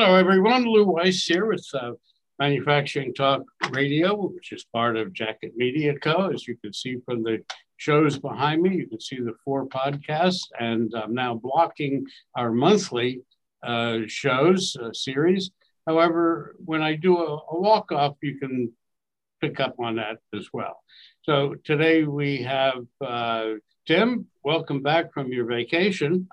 Hello, everyone. Lou Weiss here with uh, Manufacturing Talk Radio, which is part of Jacket Media Co. As you can see from the shows behind me, you can see the four podcasts, and I'm now blocking our monthly uh, shows uh, series. However, when I do a, a walk off, you can pick up on that as well. So today we have uh, Tim. Welcome back from your vacation.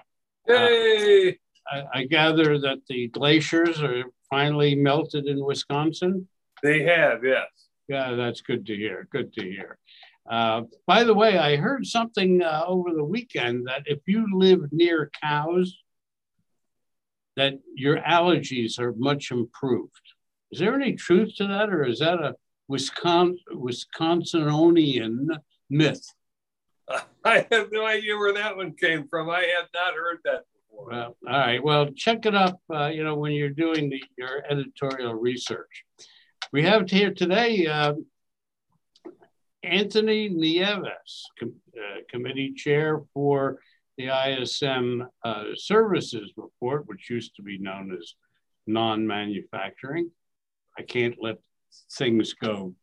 Hey! I, I gather that the glaciers are finally melted in Wisconsin. They have, yes. Yeah, that's good to hear. Good to hear. Uh, by the way, I heard something uh, over the weekend that if you live near cows, that your allergies are much improved. Is there any truth to that, or is that a Wisconsin Wisconsinian myth? I have no idea where that one came from. I have not heard that. Well, all right. Well, check it up. Uh, you know when you're doing the, your editorial research. We have here today uh, Anthony Nieves, com uh, committee chair for the ISM uh, services report, which used to be known as non-manufacturing. I can't let things go,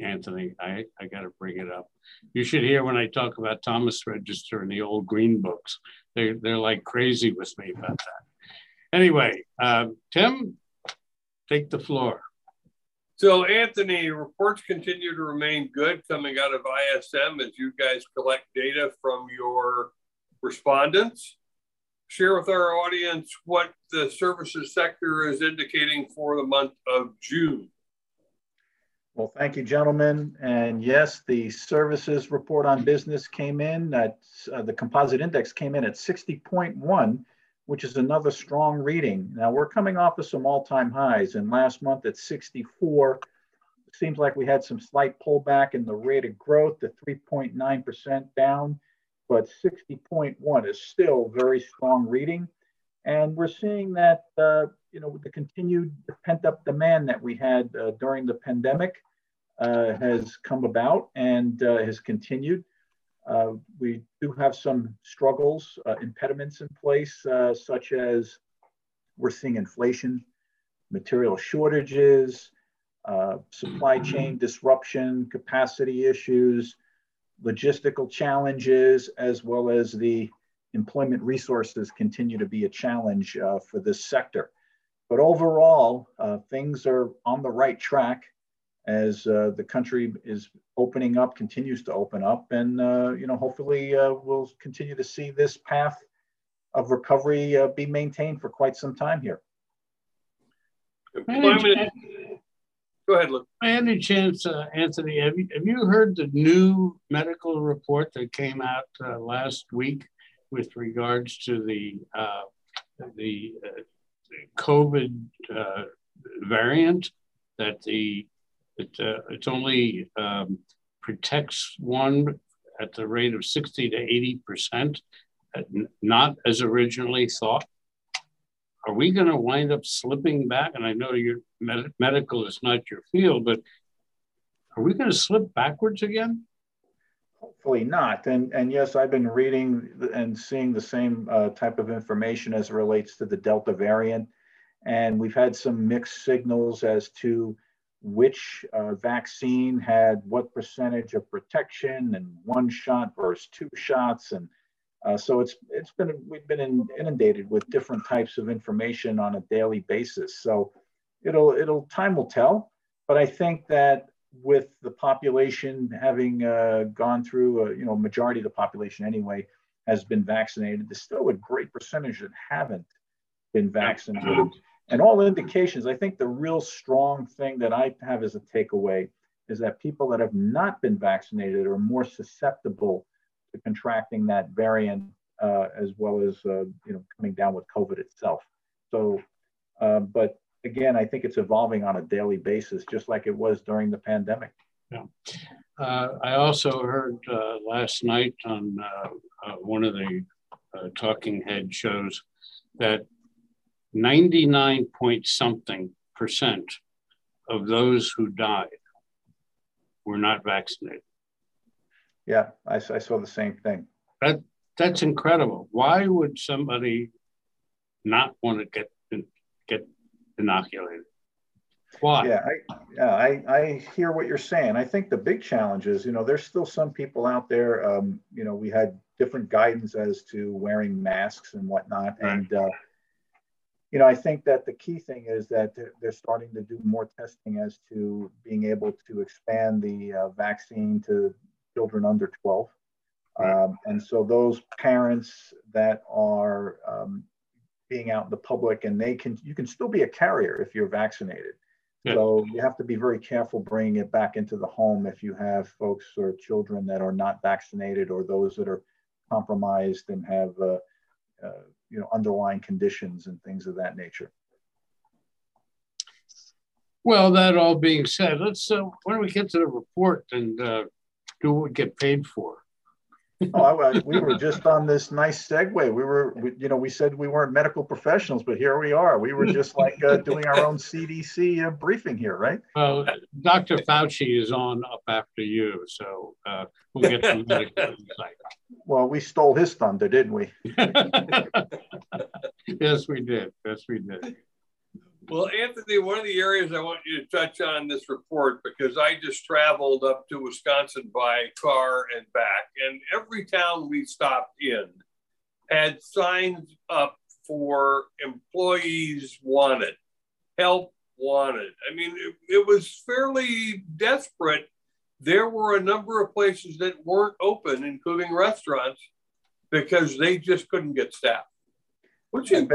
Anthony. I, I got to bring it up. You should hear when I talk about Thomas Register and the old green books. They, they're like crazy with me about that. Anyway, uh, Tim, take the floor. So, Anthony, reports continue to remain good coming out of ISM as you guys collect data from your respondents. Share with our audience what the services sector is indicating for the month of June. Well, thank you, gentlemen. And yes, the services report on business came in at uh, the composite index came in at 60.1, which is another strong reading. Now we're coming off of some all-time highs, and last month at 64. It seems like we had some slight pullback in the rate of growth to 3.9% down, but 60.1 is still very strong reading. And we're seeing that, uh, you know, with the continued pent up demand that we had uh, during the pandemic has come about and uh, has continued. Uh, we do have some struggles, uh, impediments in place, uh, such as we're seeing inflation, material shortages, supply chain disruption, capacity issues, logistical challenges, as well as the employment resources continue to be a challenge for this sector. But overall, things are on the right track as uh, the country is opening up, continues to open up, and uh, you know, hopefully, uh, we'll continue to see this path of recovery uh, be maintained for quite some time here. Go ahead, Luke. By any chance, uh, Anthony, have you, have you heard the new medical report that came out uh, last week with regards to the the, the COVID variant that the it, uh, it's only um, protects one at the rate of 60 to 80%, not as originally thought. Are we going to wind up slipping back? And I know your med- medical is not your field, but are we going to slip backwards again? Hopefully not. And, and yes, I've been reading and seeing the same uh, type of information as it relates to the Delta variant. And we've had some mixed signals as to which uh, vaccine had what percentage of protection and one shot versus two shots. And uh, so it's it's been we've been inundated with different types of information on a daily basis. So it'll it'll time will tell. But i think that with the population having uh, gone through a, you know majority of the population anyway has been vaccinated there's still a great percentage that haven't been vaccinated and all indications, I think the real strong thing that I have as a takeaway is that people that have not been vaccinated are more susceptible to contracting that variant uh, as well as uh, you know coming down with COVID itself. So, uh, but again, I think it's evolving on a daily basis, just like it was during the pandemic. Yeah. Uh, I also heard uh, last night on uh, one of the talking head shows that 99 point something percent of those who died were not vaccinated. Yeah, I, I saw the same thing. That that's incredible. Why would somebody not want to get get inoculated. Why? Yeah, I, yeah, I, I hear what you're saying. I think the big challenge is, you know, there's still some people out there. Um, you know, we had different guidance as to wearing masks and whatnot, right. and uh, you know, I think that the key thing is that they're starting to do more testing as to being able to expand the uh, vaccine to children under 12. Um, and so those parents that are um, being out in the public and they can, you can still be a carrier if you're vaccinated. Yeah. So you have to be very careful bringing it back into the home if you have folks or children that are not vaccinated or those that are compromised and have uh, uh, you know underlying conditions and things of that nature. Well, that all being said, let's uh, why don't we get to the report and uh, do what we get paid for? Oh, I, we were just on this nice segue. We were, we, you know, we said we weren't medical professionals, but here we are. We were just like uh, doing our own CDC uh, briefing here, right? Well, Dr. Fauci is on up after you, so uh, we'll get some medical insight. Well, we stole his thunder, didn't we? yes, we did. Yes, we did. Well, Anthony, one of the areas I want you to touch on this report because I just traveled up to Wisconsin by car and back, and every town we stopped in had signs up for employees wanted, help wanted. I mean, it, it was fairly desperate. There were a number of places that weren't open, including restaurants, because they just couldn't get staff. Which is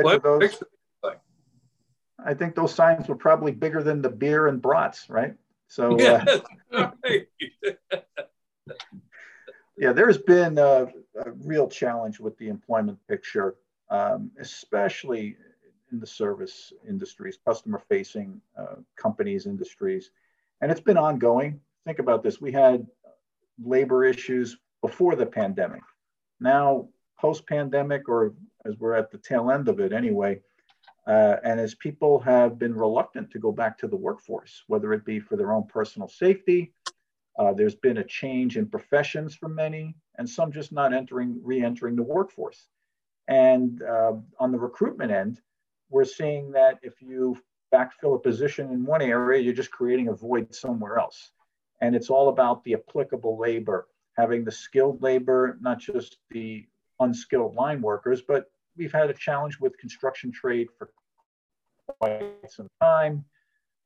I think those signs were probably bigger than the beer and brats, right? So, uh, right. yeah, there's been a, a, real challenge with the employment picture, um, especially in the service industries, customer facing uh, companies, industries. And it's been ongoing. Think about this we had labor issues before the pandemic. Now, post pandemic, or as we're at the tail end of it anyway, uh, and as people have been reluctant to go back to the workforce, whether it be for their own personal safety, uh, there's been a change in professions for many, and some just not entering, re-entering the workforce. And uh, on the recruitment end, we're seeing that if you backfill a position in one area, you're just creating a void somewhere else. And it's all about the applicable labor, having the skilled labor, not just the unskilled line workers, but we've had a challenge with construction trade for quite some time,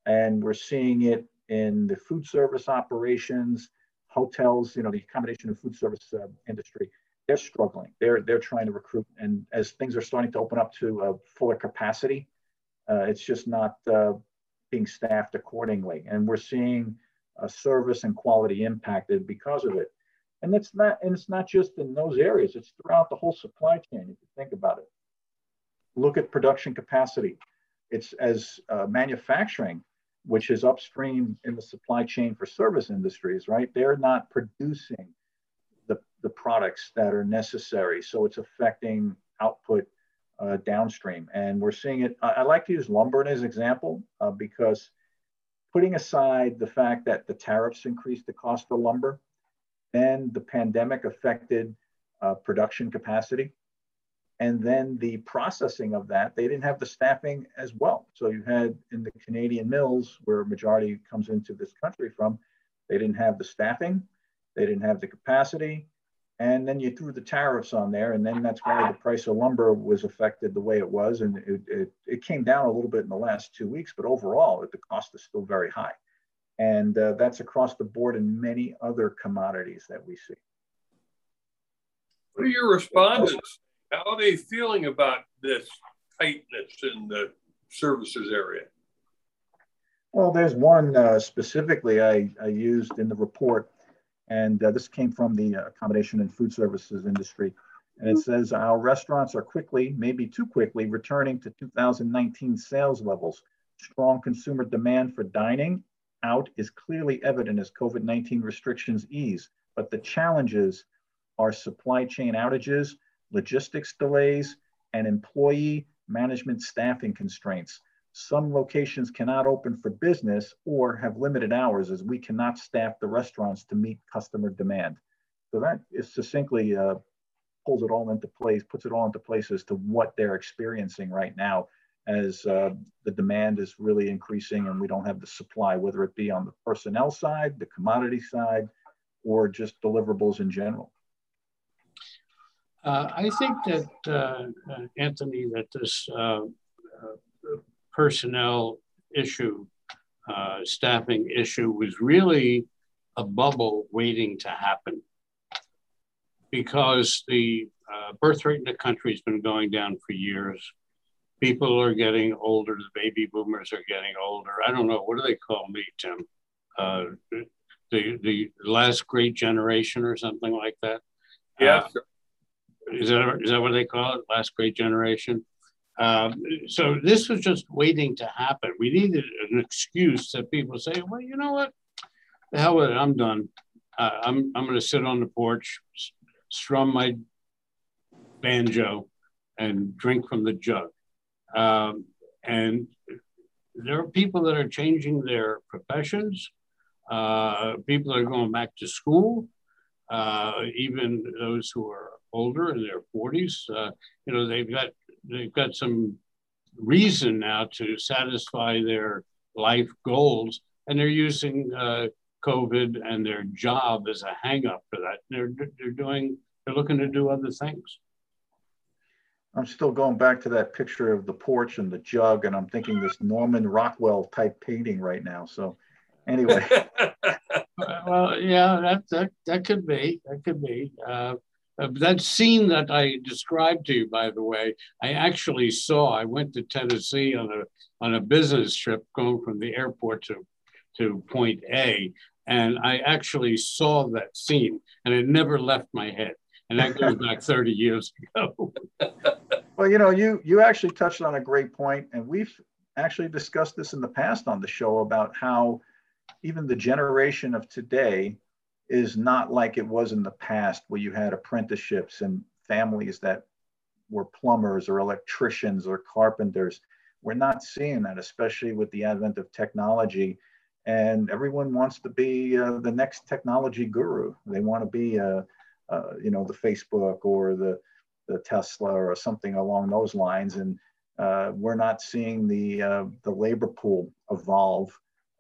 and we're seeing it in the food service operations, hotels. You know, the accommodation and food service uh, industry. They're struggling. They're they're trying to recruit, and as things are starting to open up to a fuller capacity, uh, it's just not uh, being staffed accordingly, and we're seeing a service and quality impacted because of it. And it's not, and it's not just in those areas, it's throughout the whole supply chain, if you think about it. Look at production capacity. It's as uh, manufacturing, which is upstream in the supply chain for service industries, right? They're not producing the, the products that are necessary. So it's affecting output uh, downstream. And we're seeing it. I, I, like to use lumber as an example uh, because putting aside the fact that the tariffs increased the cost of lumber, then the pandemic affected uh, production capacity. And then the processing of that, they didn't have the staffing as well. So you had in the Canadian mills, where majority comes into this country from, they didn't have the staffing, they didn't have the capacity. And then you threw the tariffs on there, and then that's why the price of lumber was affected the way it was. And it, it, it came down a little bit in the last two weeks, but overall, the cost is still very high. And uh, that's across the board in many other commodities that we see. What are your respondents? How are they feeling about this tightness in the services area? Well, there's one uh, specifically I, I, used in the report, and uh, this came from the accommodation and food services industry. And it says our restaurants are quickly, maybe too quickly, returning to 2019 sales levels. Strong consumer demand for dining out is clearly evident as COVID 19 restrictions ease, but the challenges are supply chain outages, logistics delays, and employee management staffing constraints. Some locations cannot open for business or have limited hours as we cannot staff the restaurants to meet customer demand. So that is succinctly uh, pulls it all into place, puts it all into place as to what they're experiencing right now as uh, the demand is really increasing and we don't have the supply, whether it be on the personnel side, the commodity side, or just deliverables in general? Uh, I think that, uh, uh Anthony, that this uh, uh, personnel issue, staffing issue was really a bubble waiting to happen because the birth rate in the country has been going down for years people are getting older. The baby boomers are getting older. I don't know. What do they call me, Tim? Uh, the the last great generation or something like that. Yeah. Uh, is that is that what they call it? Last great generation. Um, so this was just waiting to happen. We needed an excuse that people say, well, you know what? The hell with it. I'm done. Uh, I'm I'm going to sit on the porch, strum my banjo, and drink from the jug. Um, and there are people that are changing their professions. Uh, people are going back to school. Uh, even those who are older in their 40s, uh, you know, they've got they've got some reason now to satisfy their life goals, and they're using uh, COVID and their job as a hangup for that. They're they're doing they're looking to do other things. I'm still going back to that picture of the porch and the jug, and I'm thinking this Norman Rockwell type painting right now. So, anyway. well, yeah, that that that could be. That could be. Uh, uh, that scene that I described to you, by the way, I actually saw. I went to Tennessee on a on a business trip, going from the airport to to Point A, and I actually saw that scene, and it never left my head and that goes back 30 years ago. well, you know, you you actually touched on a great point, and we've actually discussed this in the past on the show about how even the generation of today is not like it was in the past, where you had apprenticeships and families that were plumbers or electricians or carpenters. We're not seeing that, especially with the advent of technology. And everyone wants to be uh, the next technology guru. They want to be a, uh, you know, the Facebook or the, the Tesla or something along those lines. And uh, we're not seeing the, uh, the labor pool evolve.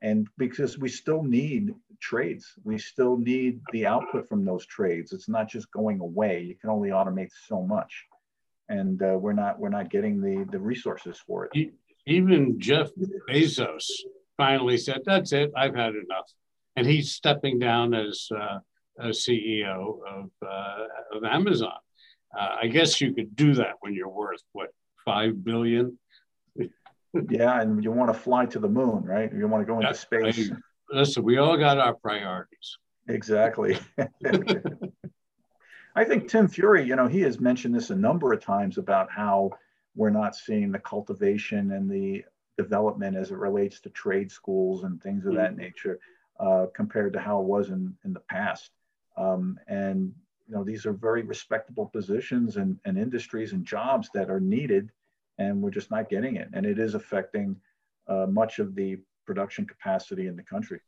And because we still need trades, we still need the output from those trades. It's not just going away. You can only automate so much. And uh, we're not we're not getting the the resources for it. Even Jeff Bezos finally said, "That's it. I've had enough," and he's stepping down as uh, a CEO of, uh, of Amazon. Uh, I guess you could do that when you're worth what five billion. yeah, and you want to fly to the moon, right? You want to go into space. I, listen, we all got our priorities. Exactly. I think Tim Fiore, you know, he has mentioned this a number of times about how we're not seeing the cultivation and the development as it relates to trade schools and things of that nature uh, compared to how it was in, in the past. Um, and you know these are very respectable positions and, and industries and jobs that are needed, and we're just not getting it. And it is affecting uh, much of the production capacity in the country.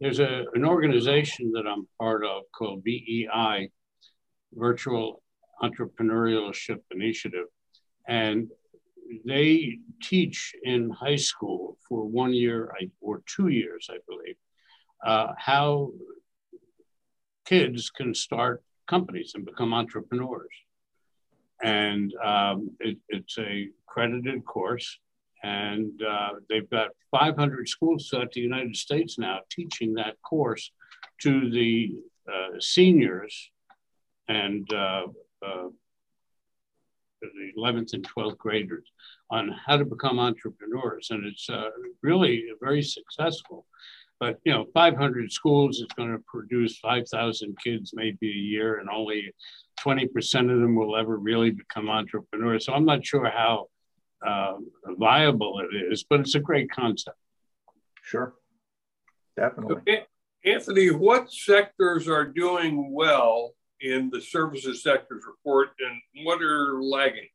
There's a, an organization that I'm part of called VEI, Virtual Entrepreneurship Initiative. And they teach in high school for one year or two years, I believe, uh, how kids can start companies and become entrepreneurs. And um, it, it's a credited course. And uh, they've got 500 schools throughout the United States now teaching that course to the uh, seniors and uh, uh the 11th and 12th graders on how to become entrepreneurs. And it's uh, really very successful. But you know, 500 schools is going to produce 5,000 kids maybe a year, and only 20% of them will ever really become entrepreneurs. So I'm not sure how uh, viable it is, but it's a great concept. Sure, definitely. Okay. Anthony, what sectors are doing well in the services sectors report, and what are lagging?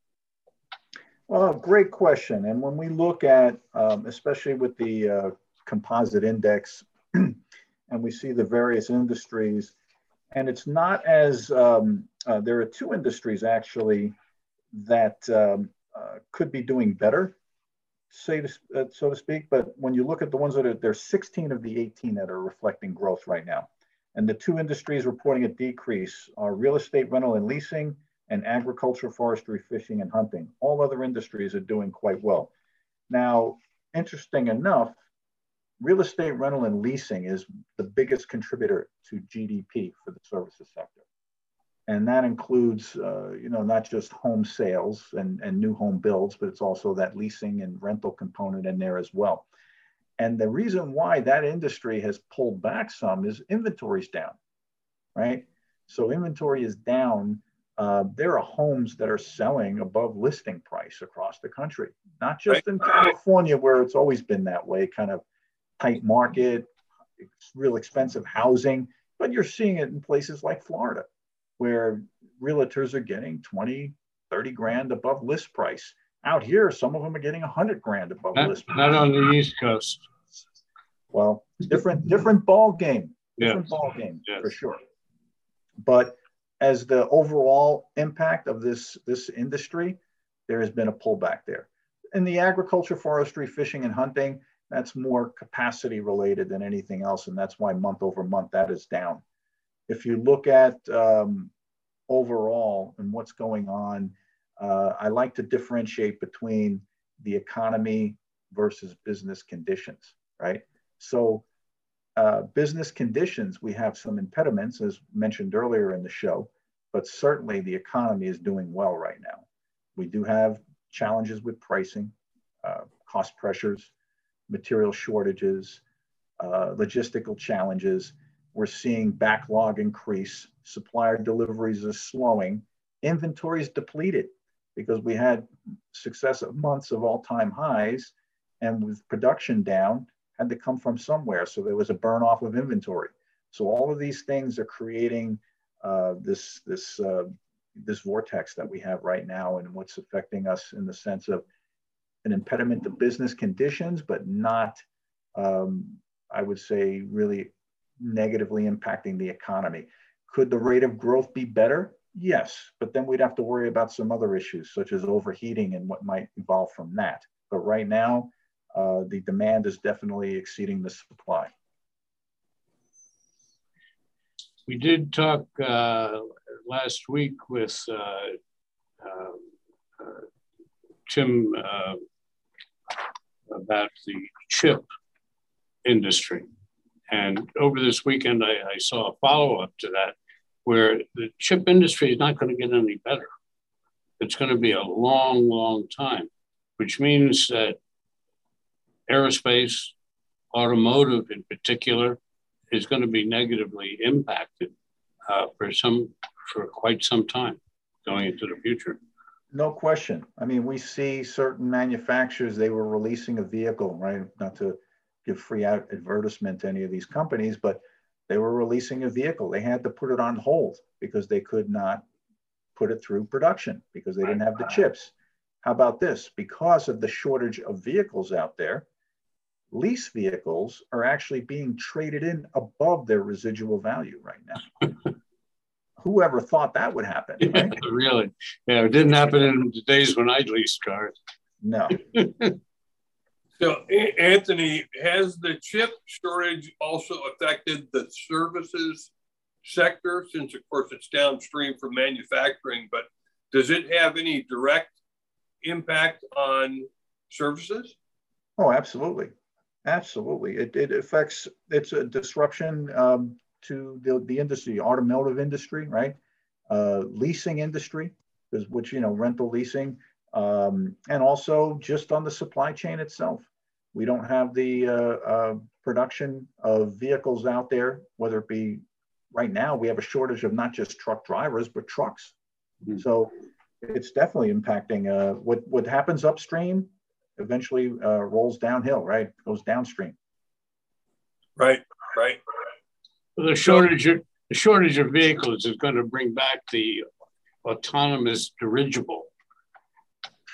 Well, great question. And when we look at, um, especially with the uh, composite index and we see the various industries. And it's not as, um, uh, there are two industries actually that um, uh, could be doing better. say to, uh, so to speak, but when you look at the ones that are, there's 16 of the 18 that are reflecting growth right now. And the two industries reporting a decrease are real estate rental and leasing and agriculture, forestry, fishing, and hunting. All other industries are doing quite well. Now, interesting enough, real estate rental and leasing is the biggest contributor to GDP for the services sector. And that includes, uh, you know, not just home sales and, and new home builds, but it's also that leasing and rental component in there as well. And the reason why that industry has pulled back some is inventory's down, right? So inventory is down. Uh, there are homes that are selling above listing price across the country, not just in California where it's always been that way, kind of tight market, it's real expensive housing, but you're seeing it in places like Florida where realtors are getting 20, 30 grand above list price. Out here, some of them are getting 100 grand above not, list price. Not on the East Coast. Well, different different ball game. Different yes. ball game yes. for sure. But as the overall impact of this this industry, there has been a pullback there. In the agriculture, forestry, fishing, and hunting, that's more capacity related than anything else, and that's why month over month that is down if you look at um, overall and what's going on, uh, I like to differentiate between the economy versus business conditions, right? So, uh, business conditions, we have some impediments, as mentioned earlier in the show, but certainly the economy is doing well right now. We do have challenges with pricing, uh, cost pressures, material shortages, uh, logistical challenges, we're seeing backlog increase, supplier deliveries are slowing, inventory is depleted because we had successive months of all-time highs and with production down had to come from somewhere. So there was a burn off of inventory. So all of these things are creating uh, this, this, uh, this vortex that we have right now and what's affecting us in the sense of an impediment to business conditions, but not, um, I would say, really negatively impacting the economy. Could the rate of growth be better? Yes, but then we'd have to worry about some other issues such as overheating and what might evolve from that. But right now, uh, the demand is definitely exceeding the supply. We did talk uh, last week with uh, um, uh Tim uh, about the chip industry. And over this weekend, I, I saw a follow up to that where the chip industry is not going to get any better. It's going to be a long, long time, which means that aerospace, automotive in particular, is going to be negatively impacted uh, for some for quite some time going into the future. No question. I mean, we see certain manufacturers they were releasing a vehicle, right? Not to give free out advertisement to any of these companies, but they were releasing a vehicle. They had to put it on hold because they could not put it through production because they didn't have the chips. How about this? Because of the shortage of vehicles out there, lease vehicles are actually being traded in above their residual value right now. Whoever thought that would happen? Right? really? Yeah, it didn't happen in the days when I leased cars. No. So, Anthony, has the chip shortage also affected the services sector? Since, of course, it's downstream from manufacturing, but does it have any direct impact on services? Oh, absolutely. Absolutely. It, it affects, it's a disruption um, to the, the industry, automotive industry, right? Uh, leasing industry, which, you know, rental leasing, um, and also just on the supply chain itself. We don't have the uh, uh, production of vehicles out there, whether it be right now, we have a shortage of not just truck drivers, but trucks. Mm-hmm. So it's definitely impacting uh, what, what happens upstream eventually uh, rolls downhill, right? Goes downstream. Right, right. The shortage of the shortage of vehicles is going to bring back the autonomous dirigible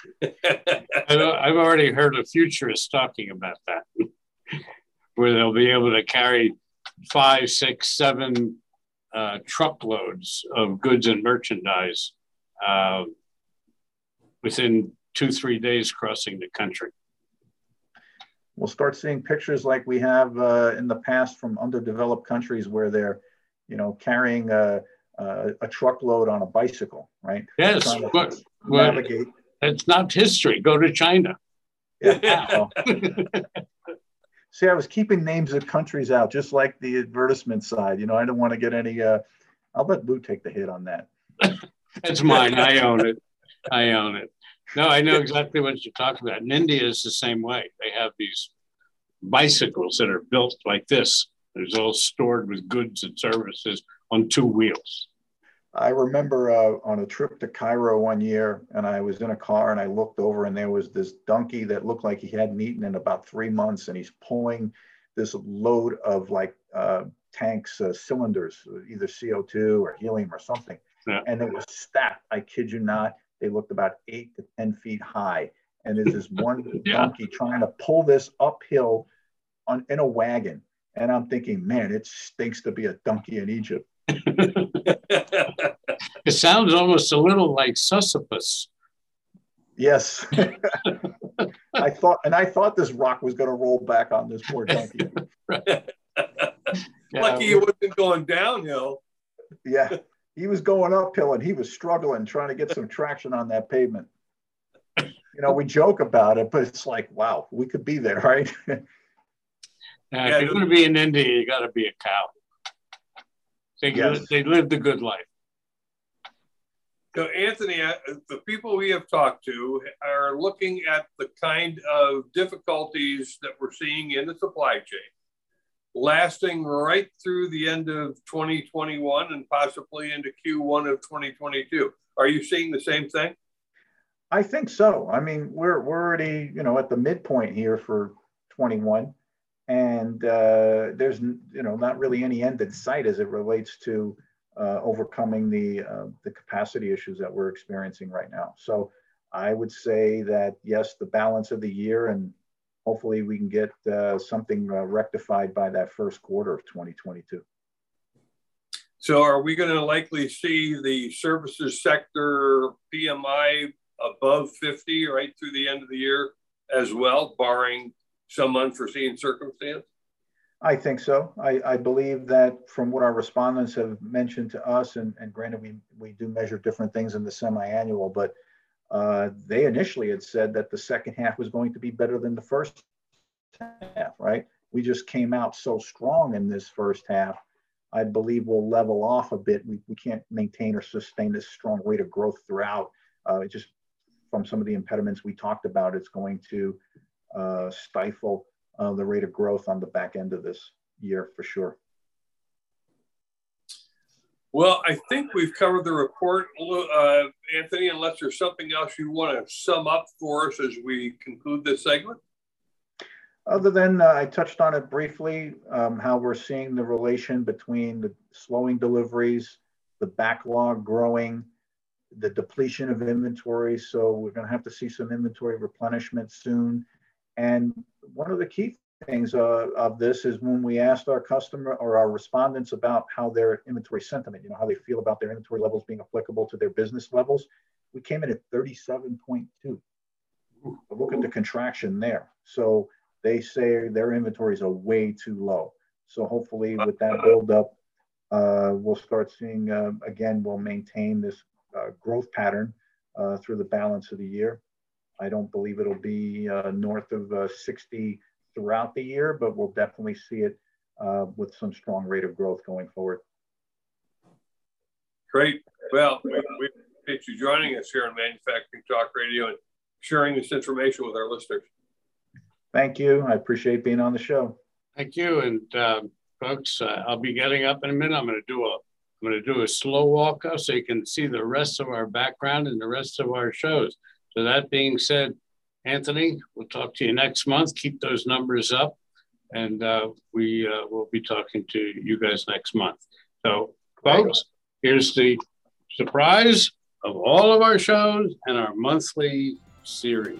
I've already heard a futurist talking about that, where they'll be able to carry five, six, seven uh, truckloads of goods and merchandise uh, within two, three days crossing the country. We'll start seeing pictures like we have uh, in the past from underdeveloped countries where they're, you know, carrying a, a, a truckload on a bicycle, right? Yes, Trying to but, but Navigate. it's not history. Go to China. Yeah. see, I was keeping names of countries out, just like the advertisement side. You know, I don't want to get any. Uh, I'll let Lou take the hit on that. That's mine. I own it. I own it. No, I know exactly what you're talking about. In India, is the same way. They have these bicycles that are built like this. There's all stored with goods and services on two wheels. I remember uh, on a trip to Cairo one year, and I was in a car, and I looked over, and there was this donkey that looked like he hadn't eaten in about three months, and he's pulling this load of like uh, tanks, uh, cylinders, either CO2 or helium or something, Yeah. and it was stacked. I kid you not. They looked about eight to ten feet high, and there's this one Yeah. donkey trying to pull this uphill on in a wagon, and I'm thinking, man, it stinks to be a donkey in Egypt. It sounds almost a little like Sisyphus. Yes. I thought, and I thought this rock was going to roll back on this poor donkey. Yeah, Lucky he wasn't going downhill. Yeah. He was going uphill and he was struggling trying to get some traction on that pavement. You know, we joke about it, but it's like, wow, we could be there, right? Now, Yeah, if you're going to be in India, you got to be a cow. They, Yes. they lived a good life. So, Anthony, uh, the people we have talked to are looking at the kind of difficulties that we're seeing in the supply chain, lasting right through the end of 2021 and possibly into Q1 of 2022. Are you seeing the same thing? I think so. I mean, we're, we're already, you know, at the midpoint here for 21. And uh, there's, you know, not really any end in sight as it relates to uh, overcoming the, uh, the capacity issues that we're experiencing right now. So I would say that, yes, the balance of the year and hopefully we can get uh, something uh, rectified by that first quarter of 2022. So, are we going to likely see the services sector PMI above 50 right through the end of the year as well, barring some unforeseen circumstance? I think so. I, I believe that from what our respondents have mentioned to us, and, and granted, we, we do measure different things in the semi-annual, but uh, they initially had said that the second half was going to be better than the first half, right? We just came out so strong in this first half. I believe we'll level off a bit. We, we can't maintain or sustain this strong rate of growth throughout. Uh, just from some of the impediments we talked about, it's going to uh, stifle uh, the rate of growth on the back end of this year for sure. Well, I think we've covered the report, uh, Anthony, unless there's something else you want to sum up for us as we conclude this segment. Other than uh, I touched on it briefly, um, how we're seeing the relation between the slowing deliveries, the backlog growing, the depletion of inventory. So we're going to have to see some inventory replenishment soon. And one of the key things uh, of this is when we asked our customer or our respondents about how their inventory sentiment, you know, how they feel about their inventory levels being applicable to their business levels, we came in at 37.2. Look at the contraction there. So they say their inventories are way too low. So hopefully with that buildup, uh, we'll start seeing, uh, again, we'll maintain this uh, growth pattern uh, through the balance of the year. I don't believe it'll be uh, north of uh, 60 throughout the year, but we'll definitely see it uh, with some strong rate of growth going forward. Great. Well, we, we appreciate you joining us here on Manufacturing Talk Radio and sharing this information with our listeners. Thank you. I appreciate being on the show. Thank you, and um, folks, uh, I'll be getting up in a minute. I'm going to do a I'm going to do a slow walk up so you can see the rest of our background and the rest of our shows. So that being said, Anthony, we'll talk to you next month. Keep those numbers up, and uh, we uh, will be talking to you guys next month. So, folks, here's the surprise of all of our shows and our monthly series.